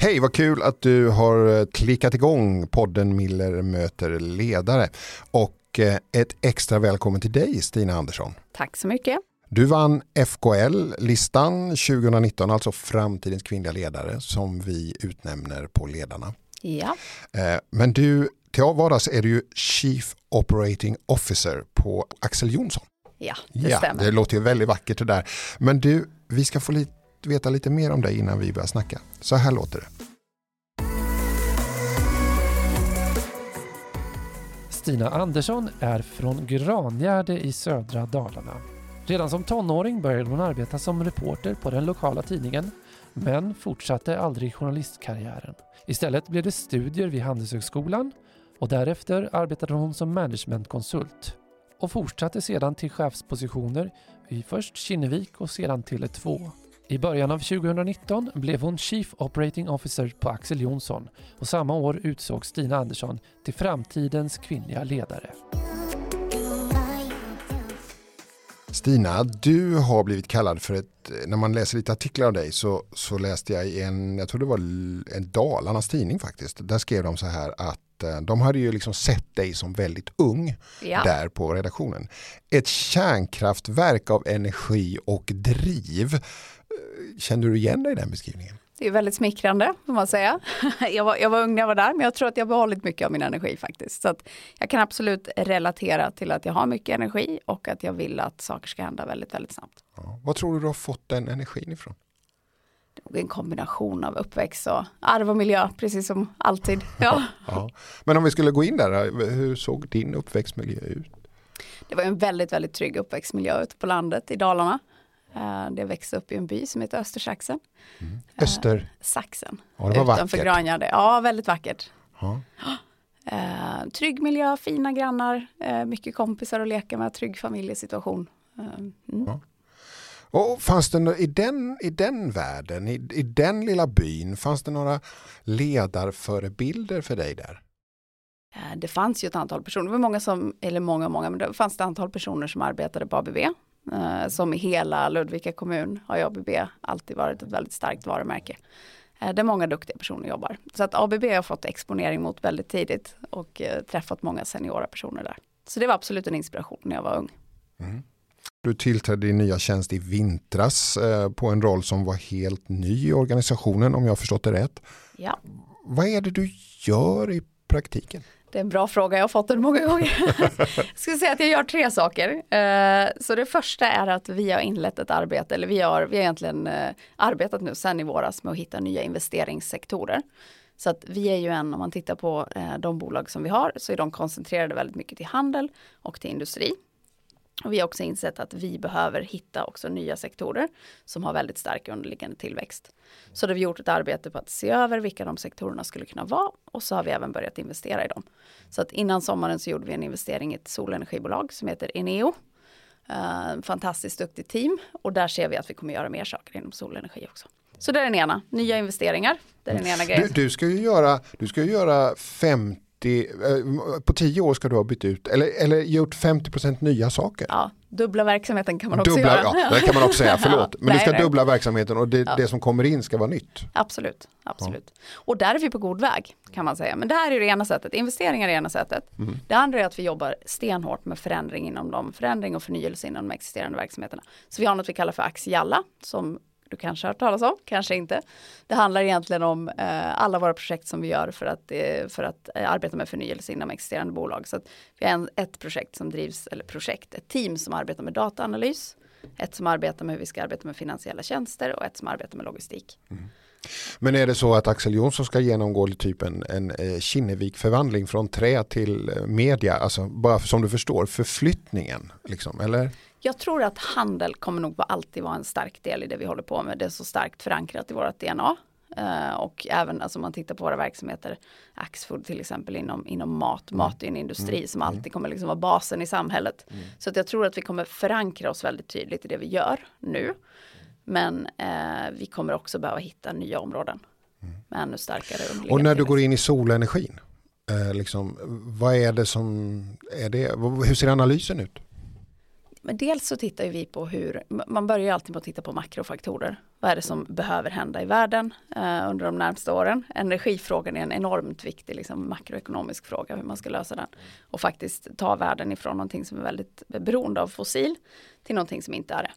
Hej, vad kul att du har klickat igång podden Miller möter ledare. Och eh, ett extra välkommen till dig Stina Andersson. Tack så mycket. Du vann FKL-listan 2019, alltså framtidens kvinnliga ledare som vi utnämner på ledarna. Ja. Eh, men du, till vardags är du ju Chief Operating Officer på Axel Jonsson. Ja, det ja, stämmer. Det låter ju väldigt vackert det där. Men du, vi ska få lite, veta lite mer om dig innan vi börjar snacka. Så här låter det. Stina Andersson är från Grangärde i södra Dalarna. Redan som tonåring började hon arbeta som reporter på den lokala tidningen men fortsatte aldrig journalistkarriären. Istället blev det studier vid Handelshögskolan och därefter arbetade hon som managementkonsult och fortsatte sedan till chefspositioner i först Kinnevik och sedan Tele2. I början av 2019 blev hon Chief Operating Officer på Axel Jonsson och samma år utsåg Stina Andersson till framtidens kvinnliga ledare. Stina, du har blivit kallad för ett, när man läser lite artiklar av dig så, så läste jag i en, jag tror det var en Dalarnas tidning faktiskt, där skrev de så här att eh, de hade ju liksom sett dig som väldigt ung Ja. där på redaktionen. Ett kärnkraftverk av energi och driv. Kände du igen dig i den beskrivningen? Det är väldigt smickrande, får man säga. Jag var, jag var ung när jag var där, men jag tror att jag har behållit mycket av min energi faktiskt. Så att jag kan absolut relatera till att jag har mycket energi och att jag vill att saker ska hända väldigt, väldigt snabbt. Ja. Vad tror du du har fått den energin ifrån? Det är en kombination av uppväxt och arv och miljö, precis som alltid. Ja. Ja. Men om vi skulle gå in där, hur såg din uppväxtmiljö ut? Det var en väldigt, väldigt trygg uppväxtmiljö ute på landet i Dalarna. Eh, Det växte upp i en by som heter Östersaxen. Öster? Saxen, Ja, det var utanför vackert. Grangärde. Ja, väldigt vackert. Ja. Eh, trygg miljö, fina grannar, eh, mycket kompisar att leka med, trygg familjesituation. Eh, mm. Ja. Och fanns det i den, i den världen, i, i den lilla byn, fanns det några ledarförebilder för dig där? Eh, Det fanns ju ett antal personer, det var många som, eller många, många, men det fanns ett antal personer som arbetade på ABB. Eh, Som i hela Ludvika kommun har ju ABB alltid varit ett väldigt starkt varumärke. Eh, Där många duktiga personer jobbar. Så att ABB har fått exponering mot väldigt tidigt och eh, träffat många seniora personer där. Så det var absolut en inspiration när jag var ung. Du tillträdde din nya tjänst i vintras eh, på en roll som var helt ny i organisationen om jag förstått det rätt. Ja. Vad är det du gör i praktiken? Det är en bra fråga, jag har fått den många gånger. jag ska säga att jag gör tre saker. Eh, Så det första är att vi har inlett ett arbete, eller vi har, vi har egentligen eh, arbetat nu sen i våras med att hitta nya investeringssektorer. Så att vi är ju en, om man tittar på eh, de bolag som vi har, så är de koncentrerade väldigt mycket till handel och till industri. Och vi har också insett att vi behöver hitta också nya sektorer som har väldigt stark underliggande tillväxt. Så då har vi gjort ett arbete på att se över vilka de sektorerna skulle kunna vara och så har vi även börjat investera i dem. Så att innan sommaren så gjorde vi en investering i ett solenergibolag som heter Eneo. En fantastiskt duktigt team och där ser vi att vi kommer göra mer saker inom solenergi också. Så det är den ena, nya investeringar. Det är den ena grejen. Du, du, ska ju göra, du ska göra 50, eh, på 10 år ska du ha bytt ut, eller, eller gjort 50% nya saker. Ja, dubbla verksamheten kan man också Dubbla, göra. ja, det kan man också säga, förlåt. Men Nej, du ska nej. dubbla verksamheten och det, det som kommer in ska vara nytt. Absolut, absolut. Och där är vi på god väg kan man säga. Men det här är det ena sättet, investeringar är det ena sättet. Det andra är att vi jobbar stenhårt med förändring inom dem, förändring och förnyelse inom de existerande verksamheterna. Så vi har något vi kallar för Axialla som du kanske har hört talas om, kanske inte. Det handlar egentligen om eh, alla våra projekt som vi gör för att, eh, för att eh, arbeta med förnyelse inom existerande bolag. Så att vi har en, ett projekt som drivs, eller projekt, ett team som arbetar med dataanalys, ett som arbetar med hur vi ska arbeta med finansiella tjänster och ett som arbetar med logistik. Mm. Men är det så att Axel Jonsson ska genomgå typ en, en eh, Kinnevik-förvandling från trä till eh, media, alltså bara som du förstår förflyttningen, liksom, eller? Jag tror att handel kommer nog alltid vara en stark del i det vi håller på med. Det är så starkt förankrat i vårt DNA. Eh, och även alltså, om man tittar på våra verksamheter, Axfood till exempel inom, inom mat. Mat är en industri som alltid kommer liksom vara basen i samhället. Så att jag tror att vi kommer förankra oss väldigt tydligt i det vi gör nu. Men eh, vi kommer också behöva hitta nya områden med ännu starkare Och när du går in i solenergin, eh, liksom, vad är det som är det? Hur ser analysen ut? Men dels så tittar vi på hur, man börjar alltid med att titta på makrofaktorer. Vad är det som behöver hända i världen eh, under de närmsta åren? Energifrågan är en enormt viktig liksom, makroekonomisk fråga, hur man ska lösa den. Och faktiskt ta världen ifrån någonting som är väldigt beroende av fossil till någonting som inte är det.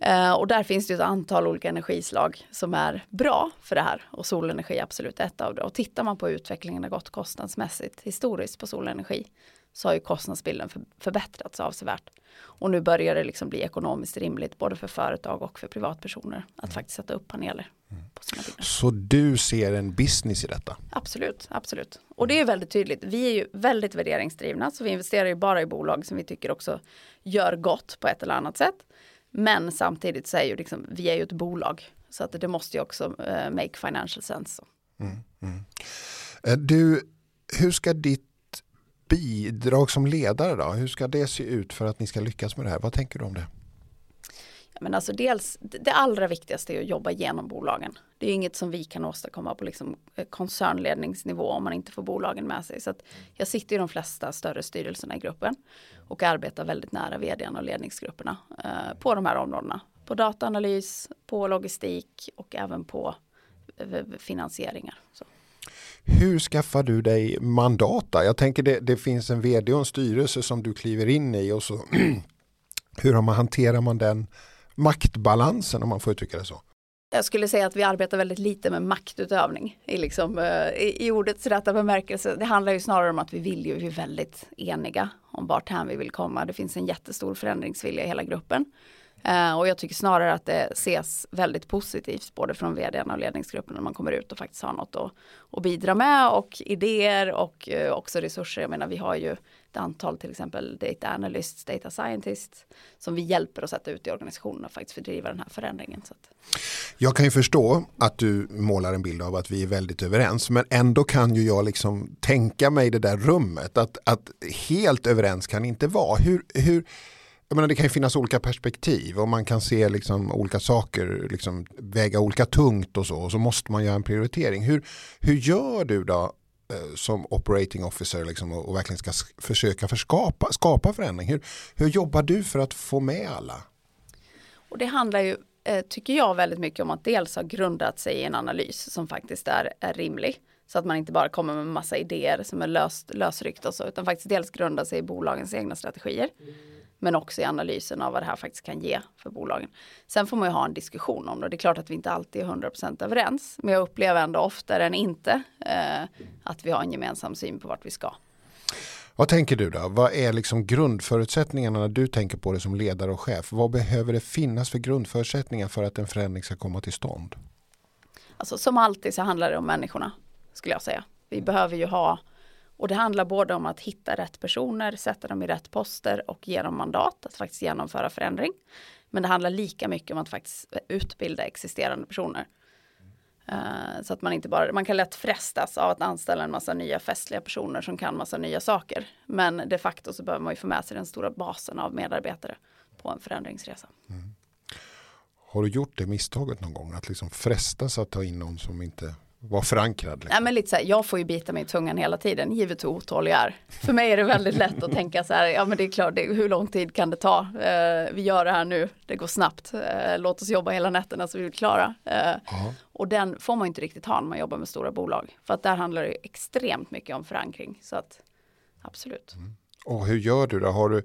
Eh, och där finns det ett antal olika energislag som är bra för det här och solenergi är absolut ett av det. Och tittar man på utvecklingen har gått kostnadsmässigt historiskt på solenergi så har ju kostnadsbilden för, förbättrats avsevärt. Och nu börjar det liksom bli ekonomiskt rimligt både för företag och för privatpersoner att mm. faktiskt sätta upp paneler mm. på sina. Så du ser en business i detta? Absolut, absolut. Och det är väldigt tydligt. Vi är ju väldigt värderingsdrivna så vi investerar ju bara i bolag som vi tycker också gör gott på ett eller annat sätt. Men samtidigt så är ju liksom, vi är ju ett bolag så att det måste ju också uh, make financial sense. Mm, mm. Eh, du, hur ska ditt bidrag som ledare då? Hur ska det se ut för att ni ska lyckas med det här? Vad tänker du om det? Men alltså dels, det allra viktigaste är att jobba genom bolagen. Det är inget som vi kan åstadkomma på liksom eh, koncernledningsnivå om man inte får bolagen med sig. Så jag sitter i de flesta större styrelserna i gruppen och arbetar väldigt nära vdn och ledningsgrupperna eh, på de här områdena. På dataanalys, på logistik och även på eh, finansieringar. Så. Hur skaffar du dig mandata? Jag tänker det, det finns en vd och en styrelse som du kliver in i och så hur har man, hanterar man den maktbalansen om man får uttrycka det så? Jag skulle säga att vi arbetar väldigt lite med maktutövning i, liksom, eh, i, i ordets rätta bemärkelse. Det handlar ju snarare om att vi vill ju, vi är väldigt eniga om vart vi vill komma. Det finns en jättestor förändringsvilja i hela gruppen. Uh, och jag tycker snarare att det ses väldigt positivt både från vdn och ledningsgruppen när man kommer ut och faktiskt har något att, att bidra med och idéer och uh, också resurser. Jag menar vi har ju ett antal till exempel data analysts, data scientists som vi hjälper att sätta ut i organisationen och faktiskt fördriva den här förändringen. Så att. Jag kan ju förstå att du målar en bild av att vi är väldigt överens men ändå kan ju jag liksom tänka mig det där rummet att, att helt överens kan inte vara. Hur, hur jag menar, det kan ju finnas olika perspektiv och man kan se liksom olika saker liksom väga olika tungt och så och så måste man göra en prioritering. Hur, hur gör du då eh, som operating officer liksom, och, och, verkligen ska försöka förskapa, skapa förändring? Hur, hur jobbar du för att få med alla? Och det handlar ju, eh, tycker jag, väldigt mycket om att dels ha grundat sig i en analys som faktiskt är, är rimlig. Så att man inte bara kommer med massa idéer som är löst, lösryckta och så, utan faktiskt dels grunda sig i bolagens egna strategier. Mm men också i analysen av vad det här faktiskt kan ge för bolagen. Sen får man ju ha en diskussion om det. Det är klart att vi inte alltid är 100% överens. Men jag upplever ändå oftare än inte eh, att vi har en gemensam syn på vart vi ska. Vad tänker du då? Vad är liksom grundförutsättningarna när du tänker på det som ledare och chef? Vad behöver det finnas för grundförutsättningar för att en förändring ska komma till stånd? Alltså, som alltid så handlar det om människorna skulle jag säga. Vi behöver ju ha och det handlar både om att hitta rätt personer, sätta dem i rätt poster och ge dem mandat att faktiskt genomföra förändring. Men det handlar lika mycket om att faktiskt utbilda existerande personer. Uh, så att man inte bara, man kan lätt frestas av att anställa en massa nya festliga personer som kan massa nya saker. Men de facto så behöver man ju få med sig den stora basen av medarbetare på en förändringsresa. Mm. Har du gjort det misstaget någon gång? Att liksom frestas att ta in någon som inte vara förankrad. Liksom. Nej, men lite så här, jag får ju bita mig i tungan hela tiden, givet hur otålig jag är. För mig är det väldigt lätt att tänka så här, ja men det är klart, det, hur lång tid kan det ta? Eh, vi gör det här nu, det går snabbt, eh, låt oss jobba hela nätterna så vi är klara. Eh, och den får man inte riktigt ha när man jobbar med stora bolag. För att där handlar det extremt mycket om förankring. Så att absolut. Mm. Och hur gör du då? Har du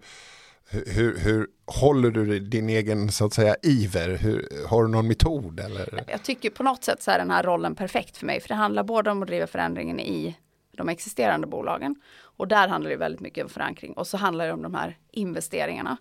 hur, hur håller du din egen så att säga iver? Hur, har du någon metod? Eller? Jag tycker på något sätt så är den här rollen perfekt för mig. För det handlar både om att driva förändringen i de existerande bolagen. Och där handlar det väldigt mycket om förankring. Och så handlar det om de här investeringarna.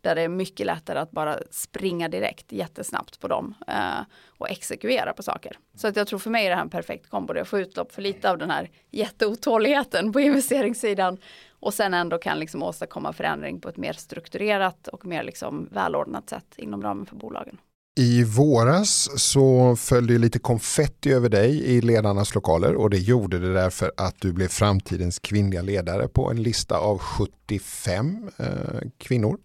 Där det är mycket lättare att bara springa direkt jättesnabbt på dem. Eh, och exekvera på saker. Så att jag tror för mig är det här en perfekt kombo. Jag får utlopp för lite av den här jätteotåligheten på investeringssidan och sen ändå kan liksom åstadkomma förändring på ett mer strukturerat och mer liksom välordnat sätt inom ramen för bolagen. I våras så följde lite konfetti över dig i ledarnas lokaler och det gjorde det därför att du blev framtidens kvinnliga ledare på en lista av 75 eh, kvinnor.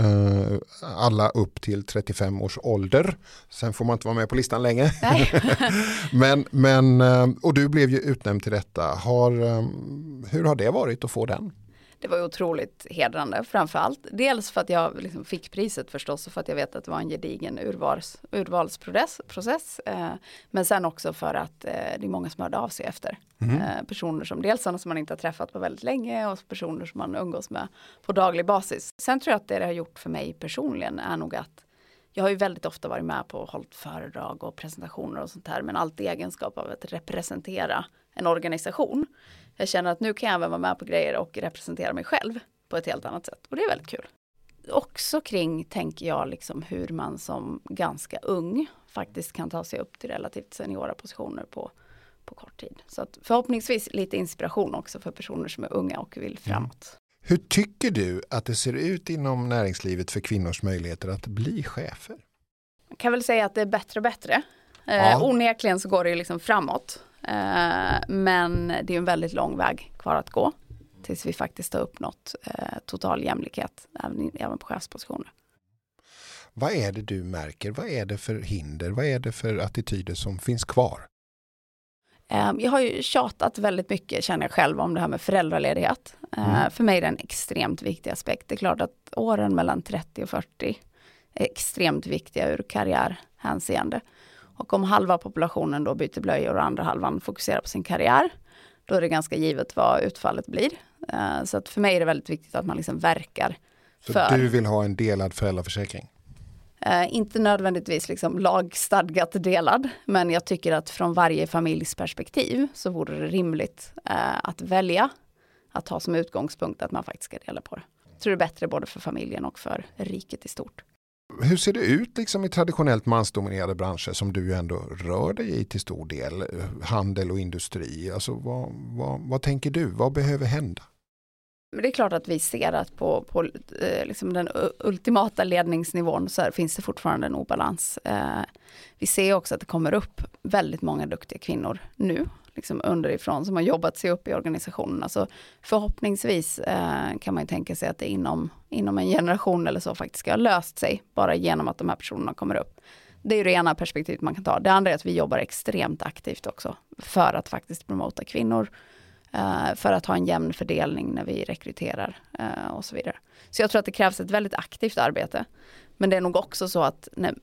Eh, alla upp till 35 års ålder. Sen får man inte vara med på listan länge. men, men, eh, och du blev ju utnämnd till detta. Har, eh, hur har det varit att få den? Det var otroligt hedrande framförallt. Dels för att jag liksom fick priset förstås och för att jag vet att det var en gedigen urvals, urvalsprocess. Process, eh, men sen också för att eh, det är många som hörde av sig efter. Mm. Eh, personer som dels sådana som man inte har träffat på väldigt länge och personer som man umgås med på daglig basis. Sen tror jag att det det har gjort för mig personligen är nog att jag har ju väldigt ofta varit med på och hållit föredrag och presentationer och sånt här men alltid i egenskap av att representera en organisation. Jag känner att nu kan jag även vara med på grejer och representera mig själv på ett helt annat sätt och det är väldigt kul. Också kring, tänker jag, liksom hur man som ganska ung faktiskt kan ta sig upp till relativt seniora positioner på, på kort tid. Så att förhoppningsvis lite inspiration också för personer som är unga och vill framåt. Hur tycker du att det ser ut inom näringslivet för kvinnors möjligheter att bli chefer? Jag kan väl säga att det är bättre och bättre. Eh, ja. Eh, onekligen så går det ju liksom framåt. Eh, men det är en väldigt lång väg kvar att gå tills vi faktiskt har uppnått eh, total jämlikhet även, även på chefspositioner. Vad är det du märker? Vad är det för hinder? Vad är det för attityder som finns kvar? Ehm, jag har ju tjatat väldigt mycket, känner jag själv, om det här med föräldraledighet. Mm. För mig är det en extremt viktig aspekt. Det är klart att åren mellan 30 och 40 är extremt viktiga ur karriärhänseende. Och om halva populationen då byter blöjor och andra halvan fokuserar på sin karriär, då är det ganska givet vad utfallet blir. Ehm, så att för mig är det väldigt viktigt att man liksom verkar så för... du vill ha en delad föräldraförsäkring? Eh, inte nödvändigtvis liksom lagstadgat delad, men jag tycker att från varje familjs perspektiv så vore det rimligt eh, att välja att ha som utgångspunkt att man faktiskt ska dela på det. Jag tror det är bättre både för familjen och för riket i stort. Hur ser det ut liksom i traditionellt mansdominerade branscher som du ändå rör dig i till stor del? Handel och industri. Alltså vad, vad, vad tänker du? Vad behöver hända? Men det är klart att vi ser att på, på eh, liksom den ultimata ledningsnivån så finns det fortfarande en obalans. Eh, vi ser också att det kommer upp väldigt många duktiga kvinnor nu, liksom underifrån, som har jobbat sig upp i organisationerna. Så alltså, förhoppningsvis eh, kan man tänka sig att det inom, inom en generation eller så faktiskt ska ha löst sig, bara genom att de här personerna kommer upp. Det är det ena perspektivet man kan ta. Det andra är att vi jobbar extremt aktivt också för att faktiskt promota kvinnor eh, för att ha en jämn fördelning när vi rekryterar eh, och så vidare. Så jag tror att det krävs ett väldigt aktivt arbete. Men det är nog också så att när,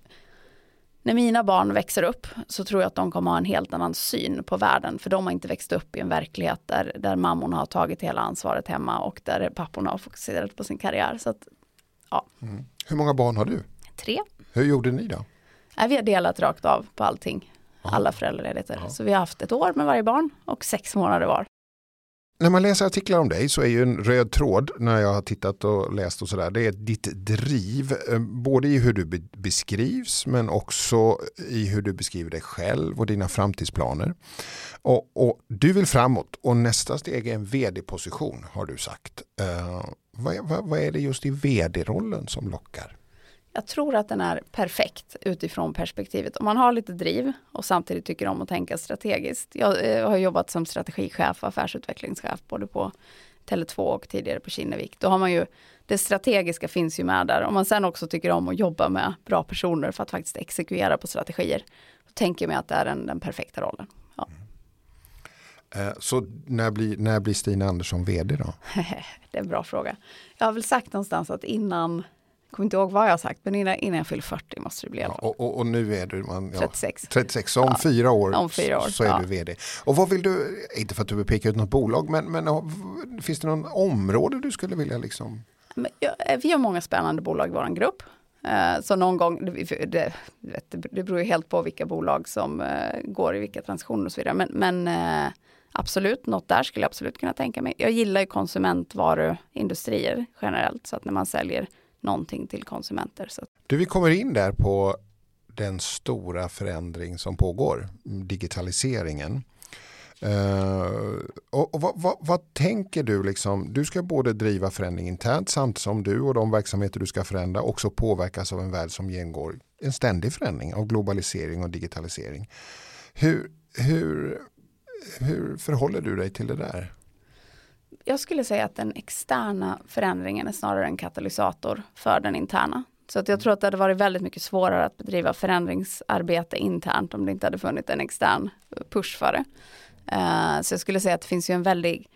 när mina barn växer upp så tror jag att de kommer ha en helt annan syn på världen. För de har inte växt upp i en verklighet där, där mammorna har tagit hela ansvaret hemma och där papporna har fokuserat på sin karriär. Så att, ja. Mm. Hur många barn har du? Tre. Hur gjorde ni då? vi har delat rakt av på allting. Alla föräldraledigheter. Så vi har haft ett år med varje barn och sex månader var när man läser artiklar om dig så är ju en röd tråd när jag har tittat och läst och sådär. Det är ditt driv, eh, både i hur du beskrivs men också i hur du beskriver dig själv och dina framtidsplaner. Och, och du vill framåt och nästa steg är en vd-position har du sagt. Uh, vad, vad, vad är det just i vd-rollen som lockar? Jag tror att den är perfekt utifrån perspektivet. Om man har lite driv och samtidigt tycker om att tänka strategiskt. Jag eh, har jobbat som strategichef affärsutvecklingschef både på Tele2 och tidigare på Kinnevik. Då har man ju, det strategiska finns ju med där. Om man sen också tycker om att jobba med bra personer för att faktiskt exekvera på strategier. Då tänker jag mig att det är den, den perfekta rollen. Ja. Eh, så när blir, när blir Stina Andersson vd då? det är en bra fråga. Jag har väl sagt någonstans att innan kommer inte ihåg vad jag har sagt, men innan, innan jag fyller 40 måste det bli. Ja, och, och, nu är du man, ja, 36. 36, så om, ja, fyra år, om fyra år så är du vd. Och vad vill du, inte för att du vill peka ut något bolag, men, men finns det någon område du skulle vilja liksom? Ja, vi har många spännande bolag i vår grupp. Uh, så någon gång, det, det, beror ju helt på vilka bolag som uh, går i vilka transitioner och så vidare. Men, men absolut, något där skulle jag absolut kunna tänka mig. Jag gillar ju konsumentvaruindustrier generellt, så att när man säljer någonting till konsumenter. Så. Du, vi kommer in där på den stora förändring som pågår, digitaliseringen. Uh, och, och vad, vad, vad, tänker du? Liksom, du ska både driva förändring internt samtidigt som du och de verksamheter du ska förändra också påverkas av en värld som genomgår en ständig förändring av globalisering och digitalisering. Hur, hur, hur förhåller du dig till det där? Jag skulle säga att den externa förändringen är snarare en katalysator för den interna. Så att jag tror att det hade varit väldigt mycket svårare att bedriva förändringsarbete internt om det inte hade funnits en extern push för det. Uh, så jag skulle säga att det finns ju en väldig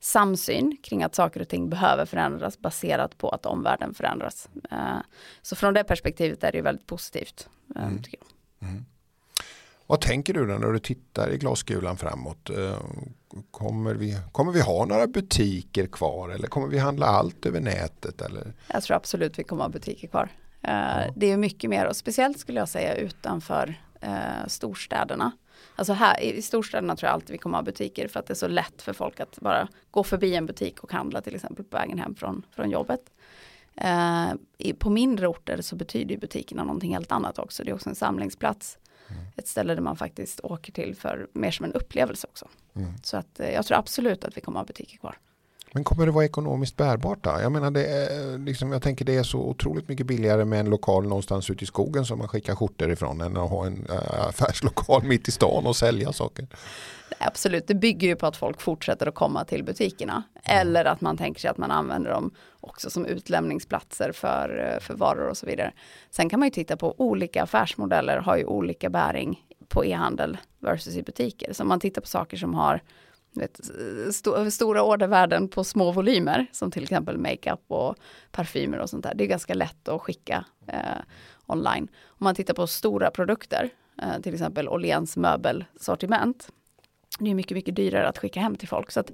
samsyn kring att saker och ting behöver förändras baserat på att omvärlden förändras. Eh, så från det perspektivet är det väldigt positivt. Eh, mm. Mm. Vad tänker du när du tittar i glaskulan framåt? Eh, kommer vi, kommer vi ha några butiker kvar eller kommer vi handla allt över nätet? Eller? Jag tror absolut vi kommer ha butiker kvar. Ja. Det är mycket mer och speciellt skulle jag säga utanför storstäderna. Alltså här i storstäderna tror jag alltid vi kommer ha butiker för att det är så lätt för folk att bara gå förbi en butik och handla till exempel på vägen hem från, från jobbet. Eh, på mindre orter så betyder butikerna någonting helt annat också. Det är också en samlingsplats. Mm. Ett ställe där man faktiskt åker till för mer som en upplevelse också. Mm. Så att eh, jag tror absolut att vi kommer ha butiker kvar. Men kommer det vara ekonomiskt bärbart då? Jag menar det är, liksom, jag tänker det är så otroligt mycket billigare med en lokal någonstans ute i skogen som man skickar skjortor ifrån än att ha en äh, affärslokal mitt i stan och sälja saker. Absolut, det bygger ju på att folk fortsätter att komma till butikerna. Mm. Eller att man tänker sig att man använder dem också som utlämningsplatser för, för varor och så vidare. Sen kan man ju titta på olika affärsmodeller har ju olika bäring på e-handel versus i butiker. Så om man tittar på saker som har vet, eh, st stora ordervärden på små volymer, som till exempel makeup och parfymer och sånt där. Det är ganska lätt att skicka eh, online. Om man tittar på stora produkter, eh, till exempel Åhléns möbelsortiment, det är mycket, mycket dyrare att skicka hem till folk. Så att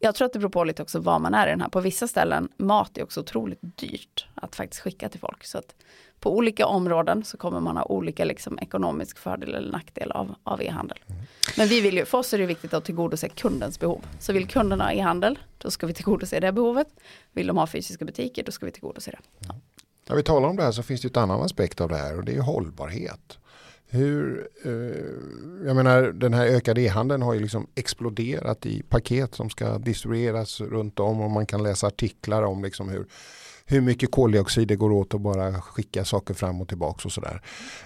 jag tror att det beror på lite också var man är i den här. På vissa ställen, mat är också otroligt dyrt att faktiskt skicka till folk. Så att på olika områden så kommer man ha olika liksom, ekonomisk fördel eller nackdel av, av e-handel. Mm. Men vi vill ju, för oss är det viktigt att tillgodose kundens behov. Så vill kunderna ha e-handel, då ska vi tillgodose det behovet. Vill de ha fysiska butiker, då ska vi tillgodose det. Ja. När vi talar om det här så finns det ett annan aspekt av det här och det är hållbarhet. Hur, eh, jag menar den här ökade e-handeln har ju liksom exploderat i paket som ska distribueras runt om och man kan läsa artiklar om liksom hur, hur mycket koldioxid det går åt att bara skicka saker fram och tillbaka och sådär.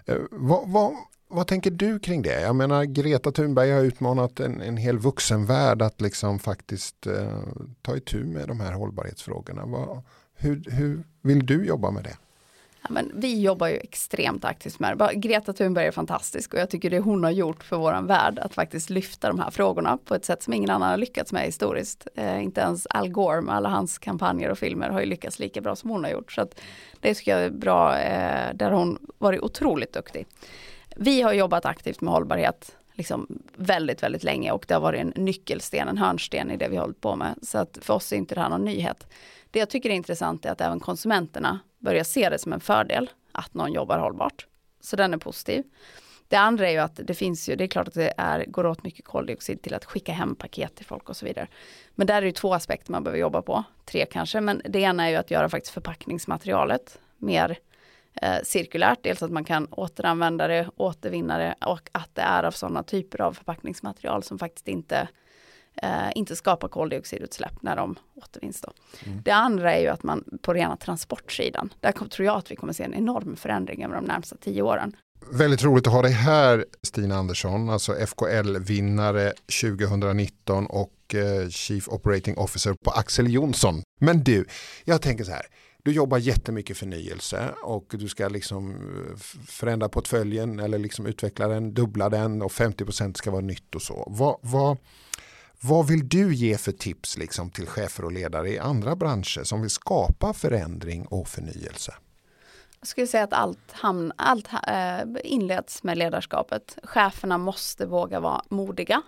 Eh, vad, vad, vad tänker du kring det? Jag menar Greta Thunberg har utmanat en, en hel vuxenvärld att liksom faktiskt eh, ta itu med de här hållbarhetsfrågorna. Vad, hur, hur vill du jobba med det? Ja, men vi jobbar ju extremt aktivt med det. Greta Thunberg är fantastisk och jag tycker det hon har gjort för våran värld att faktiskt lyfta de här frågorna på ett sätt som ingen annan har lyckats med historiskt. Eh, inte ens Al Gore med alla hans kampanjer och filmer har ju lyckats lika bra som hon har gjort. Så att det tycker jag är bra, eh, där hon varit otroligt duktig. Vi har jobbat aktivt med hållbarhet liksom väldigt, väldigt länge och det har varit en nyckelsten, en hörnsten i det vi har hållit på med. Så att för oss är inte det här någon nyhet. Det jag tycker är intressant är att även konsumenterna börjar se det som en fördel att någon jobbar hållbart. Så den är positiv. Det andra är ju att det finns ju, det är klart att det är, går åt mycket koldioxid till att skicka hem paket till folk och så vidare. Men där är det två aspekter man behöver jobba på, tre kanske, men det ena är ju att göra faktiskt förpackningsmaterialet mer eh, cirkulärt, dels att man kan återanvända det, återvinna det och att det är av sådana typer av förpackningsmaterial som faktiskt inte eh, inte skapar koldioxidutsläpp när de återvinns. Mm. Det andra är ju att man på rena transportsidan, där tror jag att vi kommer se en enorm förändring över de närmsta tio åren. Väldigt roligt att ha dig här Stina Andersson, alltså FKL-vinnare 2019 och eh, Chief Operating Officer på Axel Jonsson. Men du, jag tänker så här, du jobbar jättemycket förnyelse och du ska liksom eh, förändra portföljen eller liksom utveckla den, dubbla den och 50% ska vara nytt och så. Vad, vad, vad vill du ge för tips liksom till chefer och ledare i andra branscher som vill skapa förändring och förnyelse? Jag skulle säga att allt, hamn, allt eh, inleds med ledarskapet. Cheferna måste våga vara modiga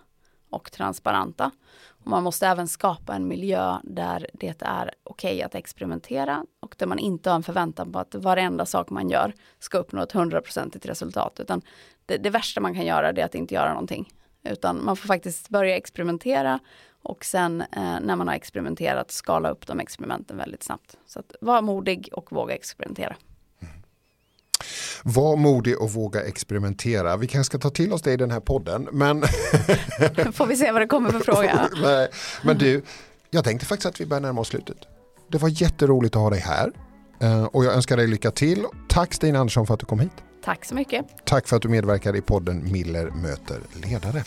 och transparenta. Och man måste även skapa en miljö där det är okej okay att experimentera och där man inte har en förväntan på att varenda sak man gör ska uppnå ett hundraprocentigt resultat. Utan det, det, värsta man kan göra är att inte göra någonting. Utan man får faktiskt börja experimentera och sen eh, när man har experimenterat skala upp de experimenten väldigt snabbt. Så att var modig och våga experimentera. Var modig och våga experimentera. Vi kanske ska ta till oss det i den här podden. Men får vi se vad det kommer för fråga. Nej, men du, jag tänkte faktiskt att vi börjar närma oss slutet. Det var jätteroligt att ha dig här. Eh, och jag önskar dig lycka till. Tack Stina Andersson för att du kom hit. Tack så mycket. Tack för att du medverkar i podden Miller möter ledare.